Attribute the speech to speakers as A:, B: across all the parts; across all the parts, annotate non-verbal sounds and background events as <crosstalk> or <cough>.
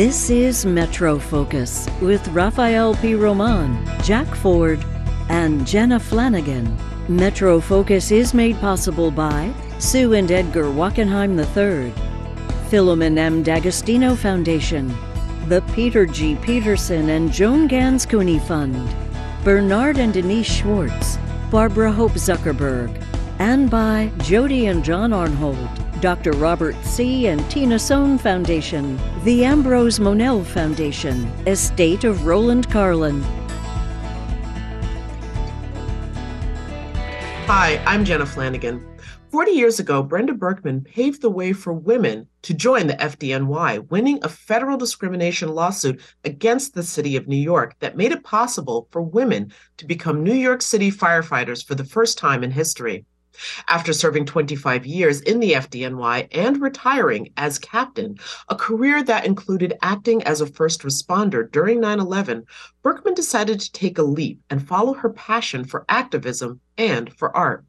A: This is Metro Focus with Rafael Pi Roman, Jack Ford, and Jenna Flanagan. Metro Focus is made possible by Sue and Edgar Wachenheim III, Filomen M. D'Agostino Foundation, the Peter G. Peterson and Joan Gans Cooney Fund, Bernard and Denise Schwartz, Barbara Hope Zuckerberg, and by Jody and John Arnhold. Dr. Robert C. and Tina Sohn Foundation, the Ambrose Monell Foundation, Estate of Roland Carlin.
B: Hi, I'm Jenna Flanagan. 40 years ago, Brenda Berkman paved the way for women to join the FDNY, winning a federal discrimination lawsuit against the city of New York that made it possible for women to become New York City firefighters for the first time in history. After serving 25 years in the FDNY and retiring as captain, a career that included acting as a first responder during 9 11, Berkman decided to take a leap and follow her passion for activism and for art.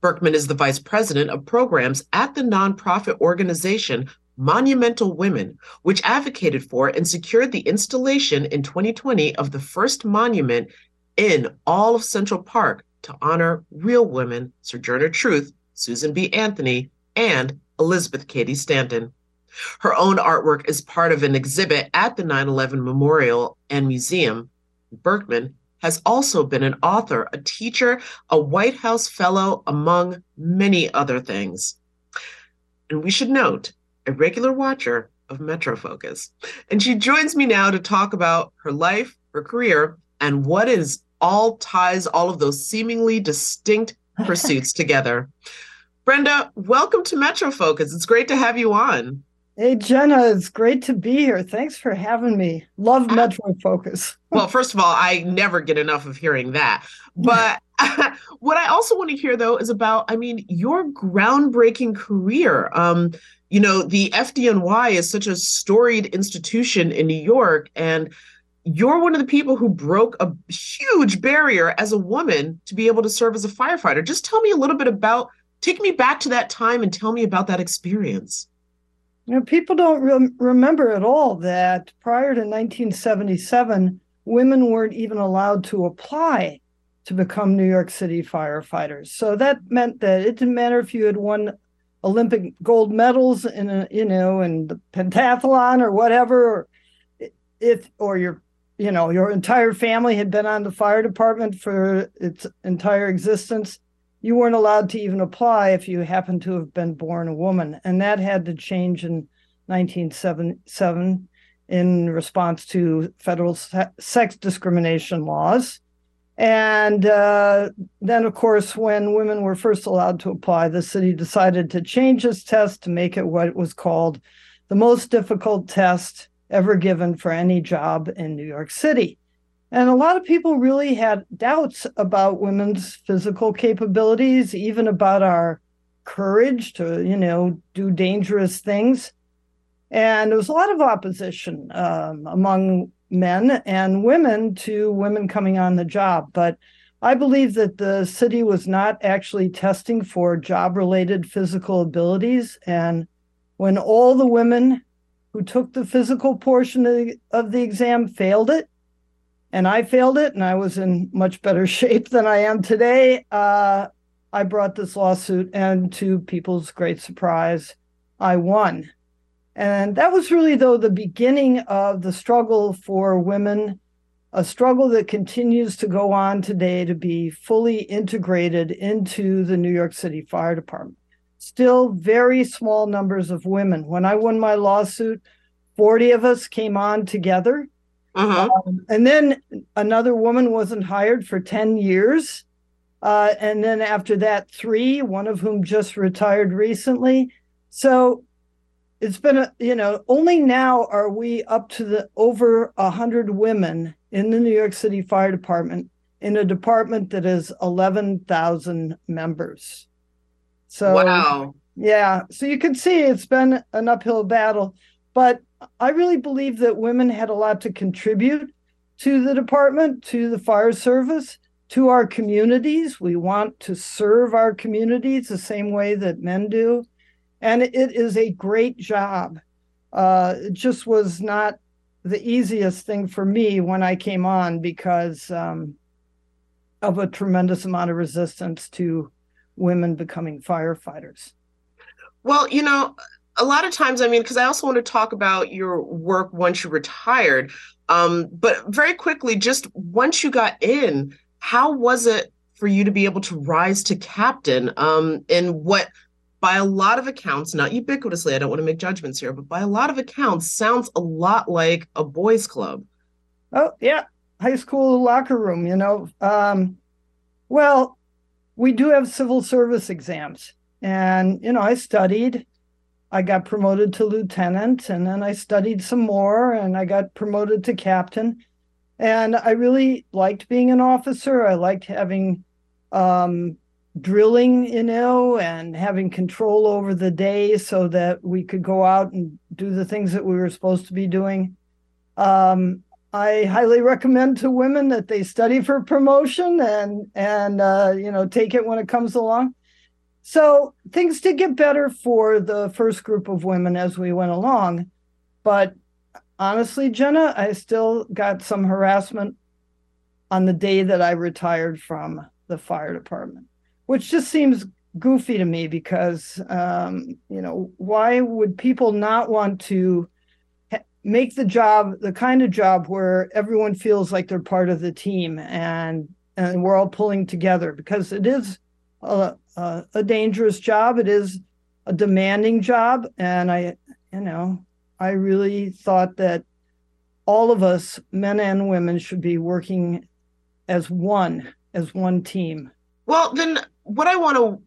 B: Berkman is the vice president of programs at the nonprofit organization Monumental Women, which advocated for and secured the installation in 2020 of the first monument in all of Central Park to honor real women Sojourner Truth, Susan B. Anthony, and Elizabeth Cady Stanton. Her own artwork is part of an exhibit at the 9 11 Memorial and Museum. Berkman has also been an author, a teacher, a White House fellow, among many other things. And we should note, a regular watcher of Metro Focus. And she joins me now to talk about her life, her career, and what is all ties all of those seemingly distinct <laughs> pursuits together. Brenda, welcome to Metro Focus. It's great to have you on.
C: Hey, Jenna, it's great to be here. Thanks for having me. Love Metro Focus. <laughs>
B: well, first of all, I never get enough of hearing that. But <laughs> what I also want to hear, though, is about, I mean, your groundbreaking career. Um, you know, the FDNY is such a storied institution in New York. And you're one of the people who broke a huge barrier as a woman to be able to serve as a firefighter. Just tell me a little bit about, take me back to that time and tell me about that experience.
C: You know, people don't re- remember at all that prior to 1977, women weren't even allowed to apply to become New York City firefighters. So that meant that it didn't matter if you had won Olympic gold medals in a, you know, in the pentathlon or whatever, or if or your you know your entire family had been on the fire department for its entire existence you weren't allowed to even apply if you happened to have been born a woman. And that had to change in 1977 in response to federal sex discrimination laws. And uh, then of course when women were first allowed to apply the city decided to change this test to make it what was called the most difficult test ever given for any job in New York City. And a lot of people really had doubts about women's physical capabilities, even about our courage to, you know, do dangerous things. And there was a lot of opposition um, among men and women to women coming on the job. But I believe that the city was not actually testing for job related physical abilities. And when all the women who took the physical portion of the, of the exam failed it, and I failed it, and I was in much better <laughs> shape than I am today. Uh, I brought this lawsuit, and to people's great surprise, I won. And that was really, though, the beginning of the struggle for women, a struggle that continues to go on today to be fully integrated into the New York City Fire Department still very small numbers of women. When I won my lawsuit, 40 of us came on together. Uh-huh. Um, and then another woman wasn't hired for 10 years. Uh, and then after that, three, one of whom just retired recently. So it's been a, you know, only now are we up to the over 100 women in the New York City Fire Department in a department that has 11,000 members. So
B: wow.
C: Yeah. So you can see it's been an uphill battle. But I really believe that women had a lot to contribute to the department, to the fire service, to our communities. We want to serve our communities the same way that men do. And it is a great job. Uh, it just was not the easiest thing for me when I came on because um, of a tremendous amount of resistance to women becoming firefighters.
B: Well, you know, a lot of times, I mean, because I also want to talk about your work once you retired. Um, but very quickly, just once you got in, how was it for you to be able to rise to captain um, in what, by a lot of accounts, not ubiquitously, I don't want to make judgments here, but by a lot of accounts, sounds a lot like a boys' club.
C: Oh, yeah. High school locker room, you know. Um, well, we do have civil service exams. And, you know, I studied I got promoted to lieutenant and then I studied some more and I got promoted to captain. And I really liked being an officer. I liked having um, drilling, you know, and having control over the day so that we could go out and do the things that we were supposed to be doing. Um, I highly recommend to women that they study for promotion and and uh, you know take it when it comes along. So things did get better for the first group of women as we went along. But honestly, Jenna, I still got some harassment on the day that I retired from the fire department, which just seems goofy to me because, um, you know, why would people not want to make the job the kind of job where everyone feels like they're part of the team and and we're all pulling together because it is a, a, a dangerous job. It is a demanding job, and I, you know, I really thought that all of us, men and women, should be working as one, as one team.
B: Well, then, what I want to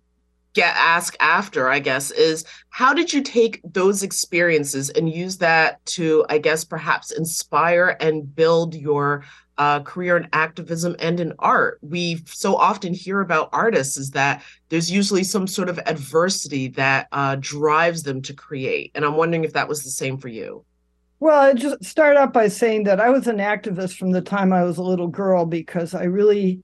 B: get asked after, I guess, is how did you take those experiences and use that to, I guess, perhaps inspire and build your uh, career in activism and in art. We so often hear about artists is that there's usually some sort of adversity that uh, drives them to create. And I'm wondering if that was the same for you.
C: Well, I just start out by saying that I was an activist from the time I was a little girl because I really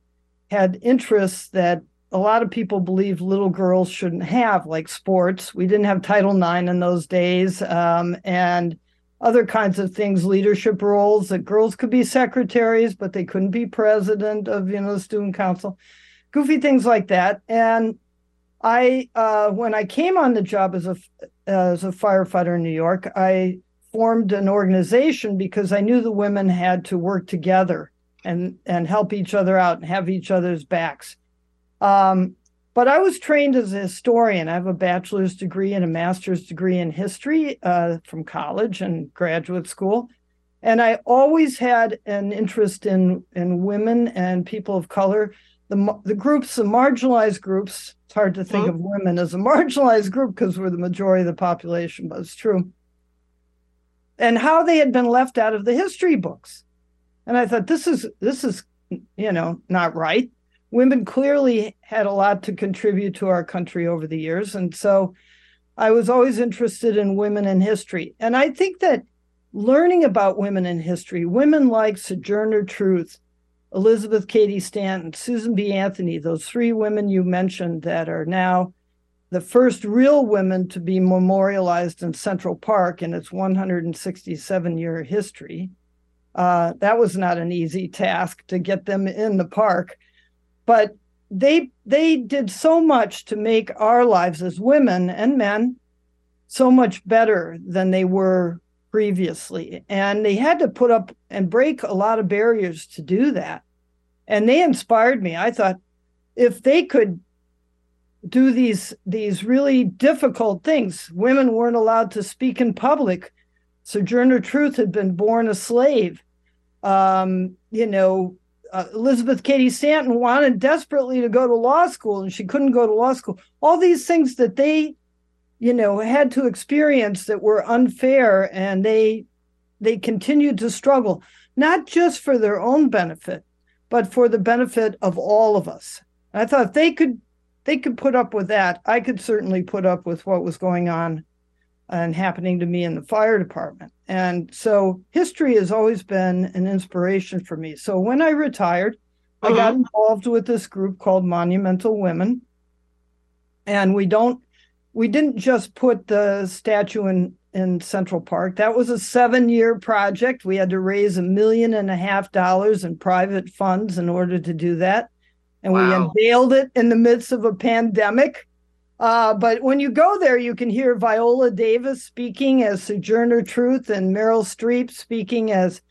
C: had interests that a lot of people believe little girls shouldn't have, like sports. We didn't have Title IX in those days. Um, and other kinds of things, leadership roles that girls could be secretaries, but they couldn't be president of you know the student council, goofy things like that. And I, uh, when I came on the job as a as a firefighter in New York, I formed an organization because I knew the women had to work together and and help each other out and have each other's backs. Um, but I was trained as a historian. I have a bachelor's degree and a master's degree in history uh, from college and graduate school. And I always had an interest in, in women and people of color. The, the groups, the marginalized groups, it's hard to think mm-hmm. of women as a marginalized group because we're the majority of the population, but it's true. And how they had been left out of the history books. And I thought, this is this is, you know, not right women clearly had a lot to contribute to our country over the years. And so I was always interested in women in history. And I think that learning about women in history, women like Sojourner Truth, Elizabeth Cady Stanton, Susan B. Anthony, those three women you mentioned that are now the first real women to be memorialized in Central Park in its 167 year history. Uh, that was not an easy task to get them in the park but they they did so much to make our lives as women and men so much better than they were previously. And they had to put up and break a lot of barriers to do that. And they inspired me. I thought if they could do these these really difficult things women weren't allowed to speak in public. Sojourner truth had been born a slave. Um, you know uh, Elizabeth Cady Stanton wanted desperately to go to law school and she couldn't go to law school. All these things that they, you know, had to experience that were unfair and they they continued to struggle, not just for their own benefit, but for the benefit of all of us. I thought they could they could put up with that. I could certainly put up with what was going on and happening to me in the fire department. And so history has always been an inspiration for me. So when I retired, uh-huh. I got uh-huh. involved with this group called Monumental Women. And we don't we didn't just put the statue in in Central Park. That was a seven year project. We had to raise a million and a half dollars in private funds in order to do that. And wow. we unveiled it in the midst of a pandemic. Uh, but when you go there, you can hear Viola Davis speaking as Sojourner Truth and Meryl Streep speaking as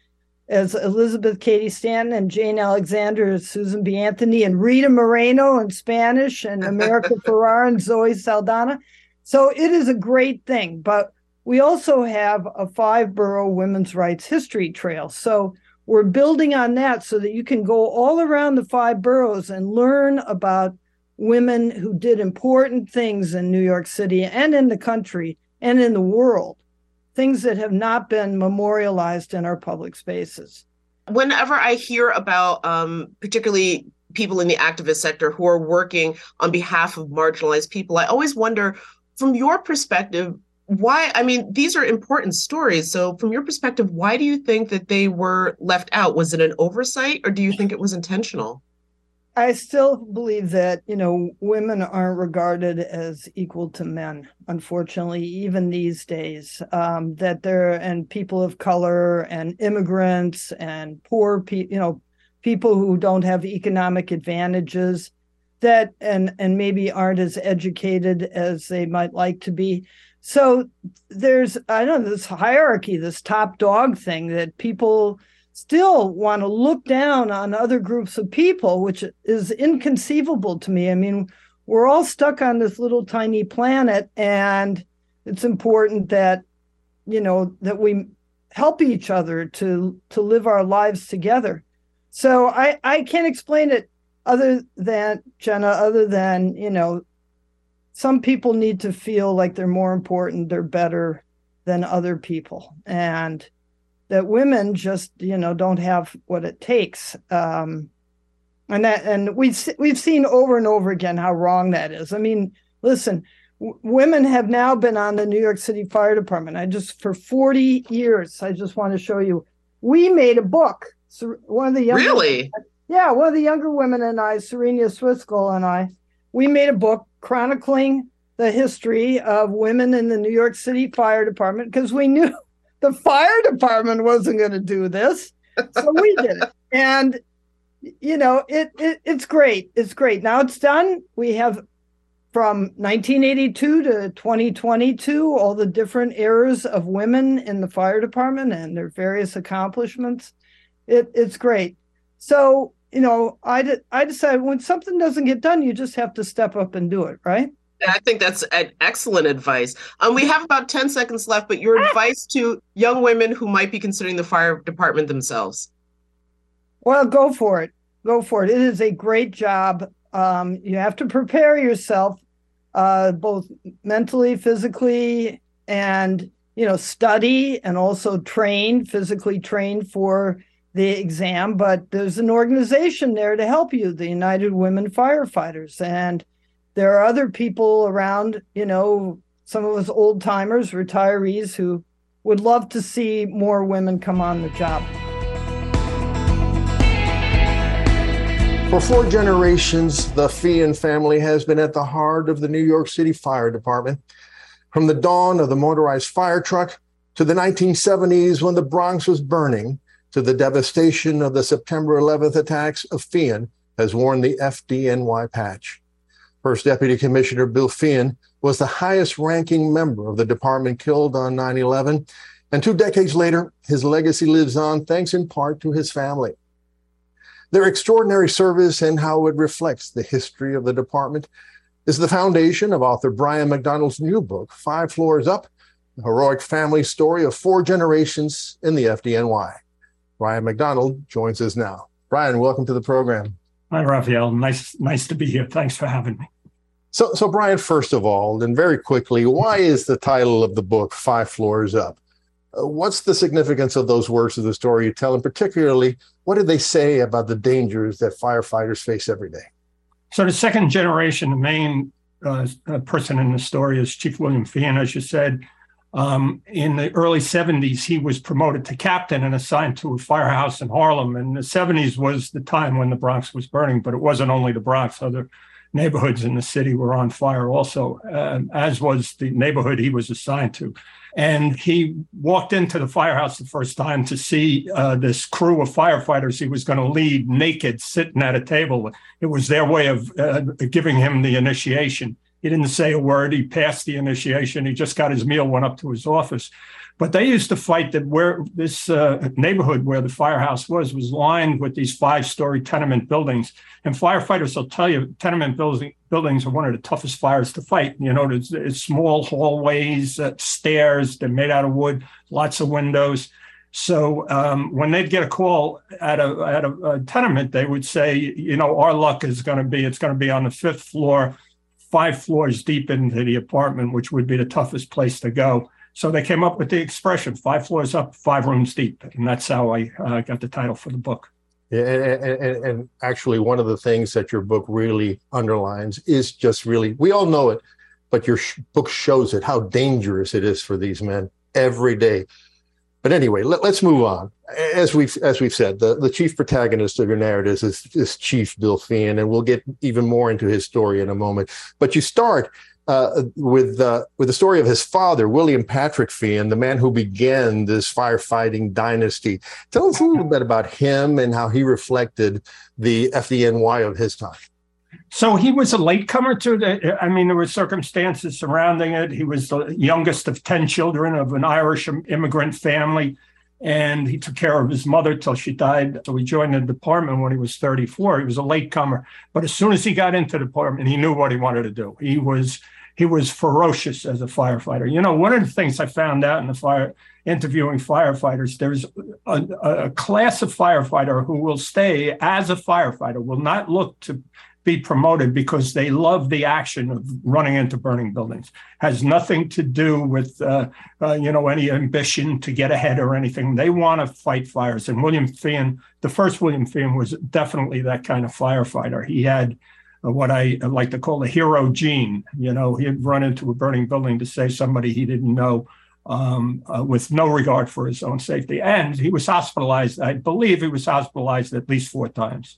C: as Elizabeth Cady Stanton and Jane Alexander as Susan B. Anthony and Rita Moreno in Spanish and America <laughs> Ferrera and Zoe Saldana. So it is a great thing. But we also have a five borough women's rights history trail. So we're building on that so that you can go all around the five boroughs and learn about women who did important things in New York City and in the country and in the world things that have not been memorialized in our public spaces.
B: Whenever I hear about, um, particularly people in the activist sector who are working on behalf of marginalized people, I always wonder, from your perspective, why? I mean, these are important stories. So, from your perspective, why do you think that they were left out? Was it an oversight or do you think it was intentional?
C: I still believe that, you know, women aren't regarded as equal to men, unfortunately, even these days. Um, that there and people of color and immigrants and poor people, you know, people who don't have economic advantages that and and maybe aren't as educated as they might like to be. So there's I don't know this hierarchy, this top dog thing that people still want to look down on other groups of people, which is inconceivable to me. I mean, we're all stuck on this little tiny planet, and it's important that you know that we help each other to to live our lives together. So I I can't explain it other than Jenna, other than you know, some people need to feel like they're more important, they're better than other people, and that women just you know don't have what it takes. Um, and that and we've we've seen over and over again how wrong that is. I mean listen w- women have now been on the new york city fire department. I just for 40 years i just want to show you we made a book. So one of the younger
B: really?
C: Yeah one of the younger women and i serena swiskull and i we made a book chronicling the history of women in the new york city fire department because we knew the fire department wasn't going to do this. So we did it. <laughs> And you know, it, it it's great. It's great. Now it's done. We have from 1982 to 2022 all the different eras of women in the fire department and their various accomplishments. It it's great. So, you know, I I decided when something doesn't get done, you just have to step up and do it, right?
B: I think that's excellent advice. Um, we have about 10 seconds left, but your advice to young women who might be considering the fire department themselves.
C: Well, go for it. Go for it. It is a great job. Um, you have to prepare yourself, uh, both mentally, physically, and you know, study and also train, physically train for the exam. But there's an organization there to help you, the United Women Firefighters, and there are other people around, you know, some of us old timers, retirees who would love to see more women come on the job.
D: For four generations, the Feehan family has been at the heart of the New York City Fire Department. From the dawn of the motorized fire truck to the 1970s when the Bronx was burning to the devastation of the September 11th attacks of Feehan has worn the FDNY patch. First Deputy Commissioner Bill Feehan was the highest ranking member of the department killed on 9 11. And two decades later, his legacy lives on thanks in part to his family. Their extraordinary service and how it reflects the history of the department is the foundation of author Brian McDonald's new book, Five Floors Up The Heroic Family Story of Four Generations in the FDNY. Brian McDonald joins us now. Brian, welcome to the program.
E: Hi, Rafael. Nice, nice to be here. Thanks for having me.
D: So, so Brian, first of all, and very quickly, why is the title of the book Five Floors Up? Uh, what's the significance of those words of the story you tell, and particularly, what do they say about the dangers that firefighters face every day?
E: So, the second generation, the main uh, uh person in the story is Chief William Feehan, as you said. Um, in the early 70s, he was promoted to captain and assigned to a firehouse in Harlem. And the 70s was the time when the Bronx was burning, but it wasn't only the Bronx. Other neighborhoods in the city were on fire also, uh, as was the neighborhood he was assigned to. And he walked into the firehouse the first time to see uh, this crew of firefighters he was going to lead naked, sitting at a table. It was their way of uh, giving him the initiation. He didn't say a word. He passed the initiation. He just got his meal, went up to his office. But they used to fight that where this uh, neighborhood where the firehouse was was lined with these five-story tenement buildings, and firefighters will tell you tenement building, buildings are one of the toughest fires to fight. You know, there's, there's small hallways, uh, stairs. They're made out of wood, lots of windows. So um, when they'd get a call at a at a, a tenement, they would say, you know, our luck is going to be it's going to be on the fifth floor, five floors deep into the apartment, which would be the toughest place to go so they came up with the expression five floors up, five rooms deep. And that's how I uh, got the title for the book.
D: Yeah, and, and, and, actually, one of the things that your book really underlines is just really, we all know it, but your sh- book shows it how dangerous it is for these men every day. But anyway, let, us move on. As we've as we've said, the, the chief protagonist of your narrative is, is Chief Bill Feehan, and we'll get even more into his story in a moment. But you start uh, with uh, with the story of his father, William Patrick Feehan, the man who began this firefighting dynasty. Tell us a little bit about him and how he reflected the FDNY of his time.
E: So he was a latecomer to the. I mean, there were circumstances surrounding it. He was the youngest of ten children of an Irish immigrant family, and he took care of his mother till she died. So he joined the department when he was 34. He was a latecomer, but as soon as he got into the department, he knew what he wanted to do. He was he was ferocious as a firefighter. You know, one of the things I found out in the fire interviewing firefighters, there's a, a, class of firefighter who will stay as a firefighter, will not look to be promoted because they love the action of running into burning buildings. Has nothing to do with uh, uh, you know any ambition to get ahead or anything. They want to fight fires. And William Feehan, the first William Feehan, was definitely that kind of firefighter. He had what I like to call a hero gene. You know, he'd run into a burning building to save somebody he didn't know um, uh, with no regard for his own safety. And he was hospitalized. I believe he was hospitalized at least four times.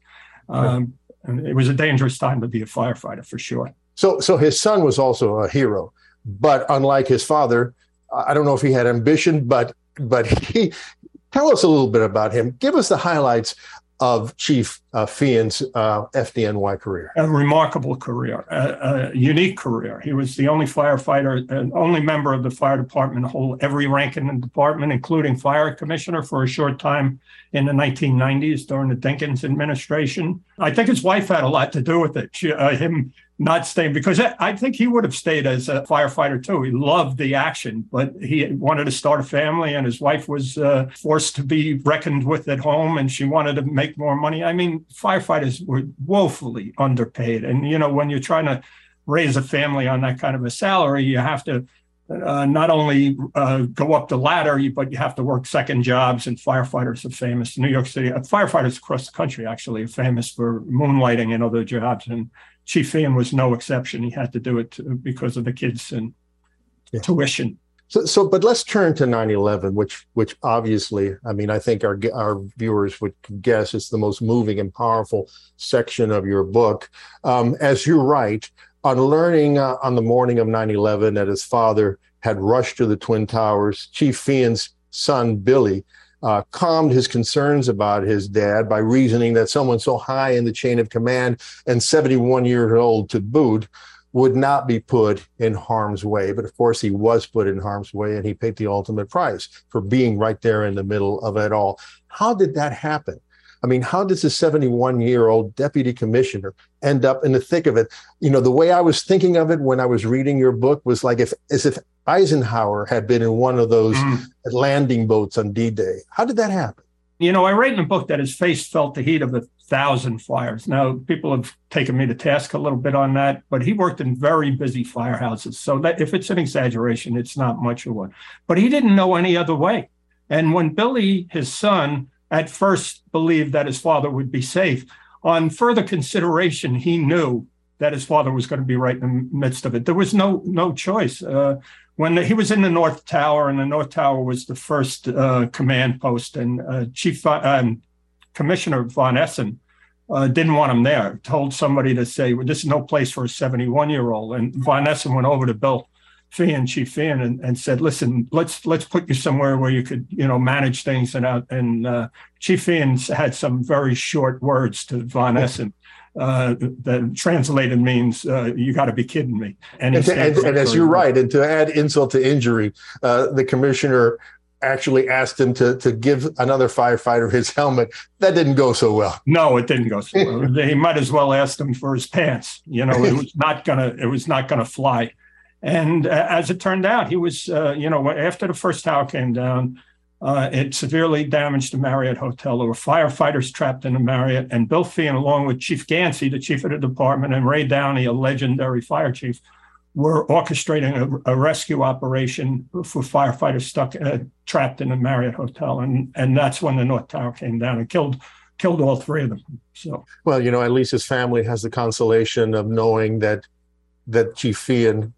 E: Um, and it was a dangerous time to be a firefighter for sure.
D: So, so his son was also a hero, but unlike his father, I don't know if he had ambition, but but <laughs> he. Tell us a little bit about him. Give us the highlights of Chief uh, Feehan's uh, FDNY career.
E: A remarkable career, a, a, unique career. He was the only firefighter, and only member of the fire department to hold every rank in the department, including fire commissioner for a short time in the 1990s during the Dinkins administration. I think his wife had a lot to do with it. She, uh, him not staying because I think he would have stayed as a firefighter too. He loved the action, but he wanted to start a family, and his wife was uh, forced to be reckoned with at home, and she wanted to make more money. I mean, firefighters were woefully underpaid, and you know when you're trying to raise a family on that kind of a salary, you have to uh, not only uh, go up the ladder, but you have to work second jobs. And firefighters are famous. New York City, uh, firefighters across the country actually are famous for moonlighting and other jobs. And Chief Feehan was no exception. He had to do it to, because of the kids and yeah. tuition.
D: So, so, but let's turn to 9/11, which, which obviously, I mean, I think our our viewers would guess is the most moving and powerful section of your book. Um, as you write, on learning uh, on the morning of 9/11 that his father had rushed to the Twin Towers, Chief Feehan's son Billy uh, calmed his concerns about his dad by reasoning that someone so high in the chain of command and 71 years old to boot would not be put in harm's way. But of course, he was put in harm's way and he paid the ultimate price for being right there in the middle of it all. How did that happen? I mean, how does a 71 year old deputy commissioner end up in the thick of it? You know, the way I was thinking of it when I was reading your book was like if, as if Eisenhower had been in one of those mm. landing boats on D Day. How did that happen?
E: You know, I write in the book that his face felt the heat of a thousand fires. Now, people have taken me to task a little bit on that, but he worked in very busy firehouses. So that if it's an exaggeration, it's not much of one. But he didn't know any other way. And when Billy, his son, at first believed that his father would be safe. On further consideration, he knew that his father was going to be right in the midst of it. There was no no choice. Uh, when the, he was in the North Tower, and the North Tower was the first uh, command post, and uh, Chief um, Commissioner von Essen uh, didn't want him there. Told somebody to say, well, "This is no place for a 71 year old." And Von Essen went over to Bill Feehan, Chief Feehan, and, and said, "Listen, let's let's put you somewhere where you could, you know, manage things." And out and uh, Chief Feehan had some very short words to Von Essen. Uh, that translated means uh, you got to be kidding me.
D: And, and, and, and as you're write, and to add insult to injury, uh, the commissioner actually asked him to to give another firefighter his helmet. That didn't go so well.
E: No, it didn't go so well. <laughs> he might as well ask him for his pants. You know, it was <laughs> not gonna it was not gonna fly. And uh, as it turned out, he was uh, you know after the first tower came down. Uh, it severely damaged the Marriott Hotel. There were firefighters trapped in the Marriott, and Bill Feehan, along with Chief Ganci, the chief of the department, and Ray Downey, a legendary fire chief, were orchestrating a, a rescue operation for firefighters stuck uh, trapped in the Marriott hotel, and and that's when the North Tower came down and killed killed all three of them. So
D: well, you know, at least his family has the consolation of knowing that that Chief Feehan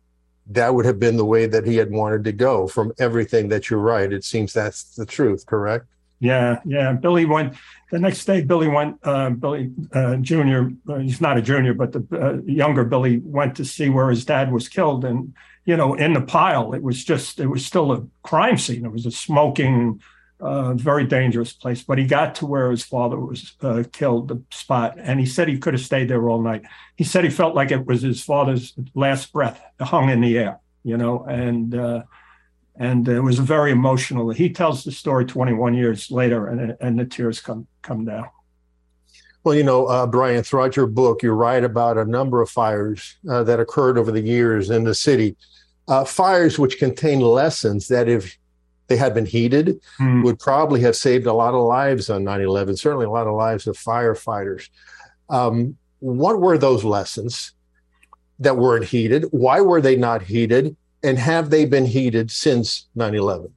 D: that would have been the way that he had wanted to go from everything that you're right. It seems that's the truth, correct?
E: Yeah, yeah. Billy went the next day. Billy went. Uh, Billy uh, Junior. Uh, he's not a junior, but the uh, younger Billy went to see where his dad was killed, and you know, in the pile, it was just. It was still a crime scene. It was a smoking, uh, very dangerous place. But he got to where his father was uh, killed, the spot, and he said he could have stayed there all night. He said he felt like it was his father's last breath hung in the air. You know, and and it was very emotional. He tells the story 21 years later, and and the tears come come down.
D: Well, you know, uh, Brian, throughout your book, you write about a number of fires uh, that occurred over the years in the city. Uh, fires which contain lessons that, if they had been heeded, mm. would probably have saved a lot of lives on 9 11, certainly a lot of lives of firefighters. Um, what were those lessons that weren't heeded? Why were they not heeded? and have they been heeded since 9 11?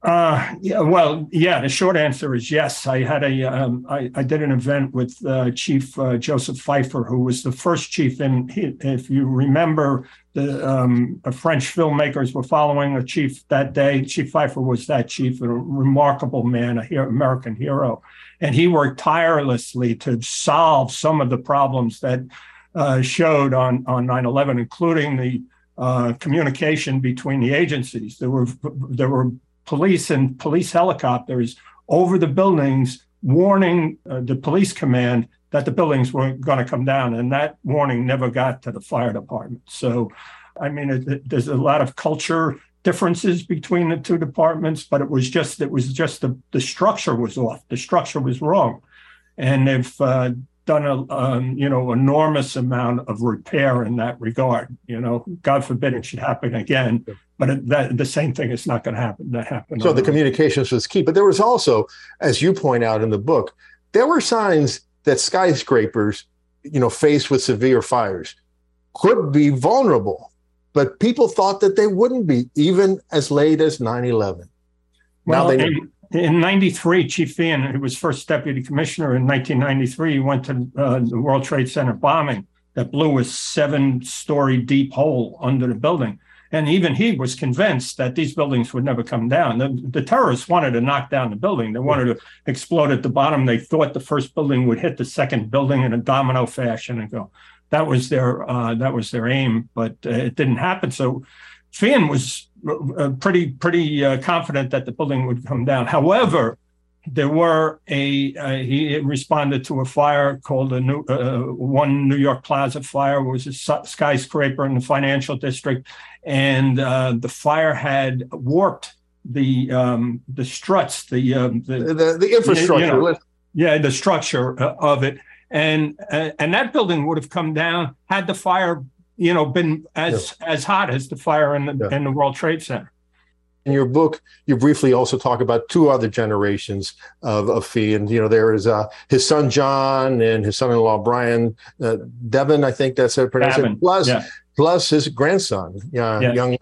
E: Uh, yeah, well, yeah, the short answer is yes. I had a, um, I, I did an event with uh, Chief uh, Joseph Pfeiffer, who was the first chief. And if you remember, the um, French filmmakers were following a chief that day. Chief Pfeiffer was that chief, a remarkable man, a American hero. And he worked tirelessly to solve some of the problems that uh, showed on, on 9 11, including the uh, communication between the agencies. There were there were police and police helicopters over the buildings warning uh, the police command that the buildings were going to come down, and that warning never got to the fire department. So, I mean, it, it, there's a lot of culture differences between the two departments, but it was just it was just the the structure was off. The structure was wrong, and if uh, done a um, you know enormous amount of repair in that regard. You know, God forbid it should happen again, but it, that, the same thing is not going to happen. That happen.
D: So the communications was key, but there was also, as you point out in the book, there were signs that skyscrapers, you know, faced with severe fires, could be vulnerable, but people thought that they wouldn't be, even as late as 9/11.
E: Well, now they. And- in 93, Chief Feehan, who was first deputy commissioner in 1993, he went to uh, the World Trade Center bombing that blew a seven story deep hole under the building. And even he was convinced that these buildings would never come down. The, the, terrorists wanted to knock down the building. They wanted to explode at the bottom. They thought the first building would hit the second building in a domino fashion and go. That was their uh, that was their aim, but uh, it didn't happen. So Feehan was uh, pretty pretty uh, confident that the building would come down. However, there were a uh, he responded to a fire called a new uh, one New York Plaza fire. Was a skyscraper in the financial district, and uh, the fire had warped the um, the struts, the
D: um, the, the, the, infrastructure. You know,
E: yeah, the structure of it, and and that building would have come down had the fire you know, been as yeah. as hot as the fire in the yeah. in the World Trade Center.
D: In your book, you briefly also talk about two other generations of, of Fee, and you know there is uh, his son John and his son-in-law Brian uh, Devon, I think that's how to pronounce it. Plus, yeah. plus his grandson, uh, young,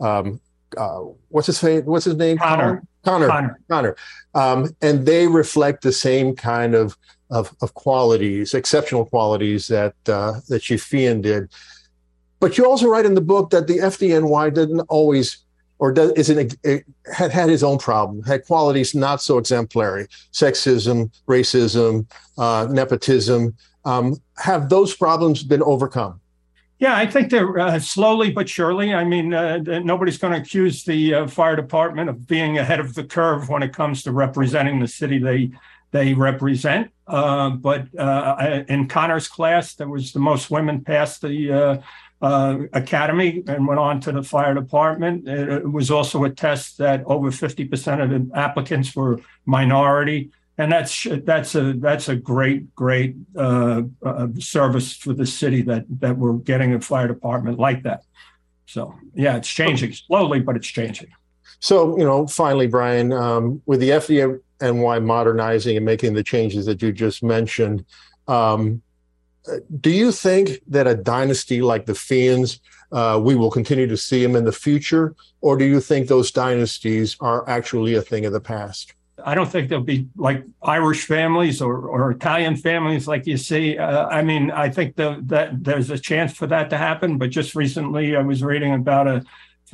D: um, uh, what's his name? What's his name?
E: Connor.
D: Connor. Connor. Connor. Um, and they reflect the same kind of of, of qualities, exceptional qualities that uh, that Chief Feehan did. But you also write in the book that the FDNY didn't always or does is it, it had had his own problem, had qualities not so exemplary, sexism, racism, uh, nepotism. Um, have those problems been overcome?
E: Yeah, I think they're uh, slowly but surely. I mean, uh, nobody's going to accuse the uh, fire department of being ahead of the curve when it comes to representing the city they they represent. Uh, but uh, in Connor's class, there was the most women passed the uh, academy and went on to the fire department. It was also a test that over 50% of the applicants were minority. And that's that's a that's a great great uh, uh, service for the city that that we're getting a fire department like that. So yeah, it's changing slowly, but it's changing.
D: So you know, finally, Brian, um, with the FDA NY modernizing and making the changes that you just mentioned. Um, do you think that a dynasty like the Feehans, uh, we will continue to see them in the future, or do you think those dynasties are actually a thing of the past?
E: I don't think there'll be like Irish families or, or Italian families like you see. Uh, I mean, I think the, that there's a chance for that to happen. But just recently, I was reading about a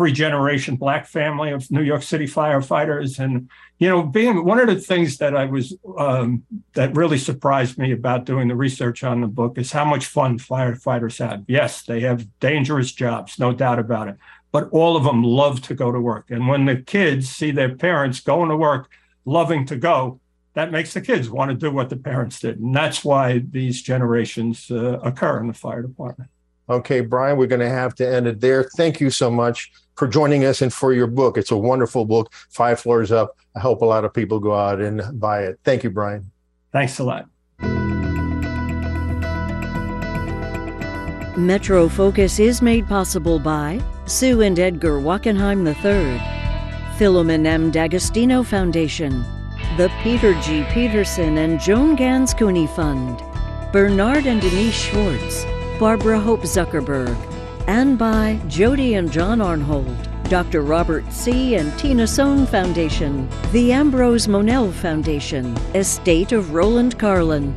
E: three generation black family of New York City firefighters. And, you know, being one of the things that I was, um, that really surprised me about doing the research on the book is how much fun firefighters have. Yes, they have dangerous jobs, no doubt about it. But all of them love to go to work. And when the kids see their parents going to work, loving to go, that makes the kids want to do what the parents did. And that's why these generations uh, occur in the fire department.
D: Okay, Brian, we're going to have to end it there. Thank you so much for joining us and for your book. It's a wonderful book, Five Floors Up. I hope a lot of people go out and buy it. Thank you, Brian.
E: Thanks a lot.
A: Metro Focus is made possible by Sue and Edgar Wachenheim III, Filomen M. D'Agostino Foundation, the Peter G. Peterson and Joan Gans Cooney Fund, Bernard and Denise Schwartz, Barbara Hope Zuckerberg, and by Jody and John Arnhold, Dr. Robert C. and Tina Sohn Foundation, the Ambrose Monell Foundation, Estate of Roland Carlin,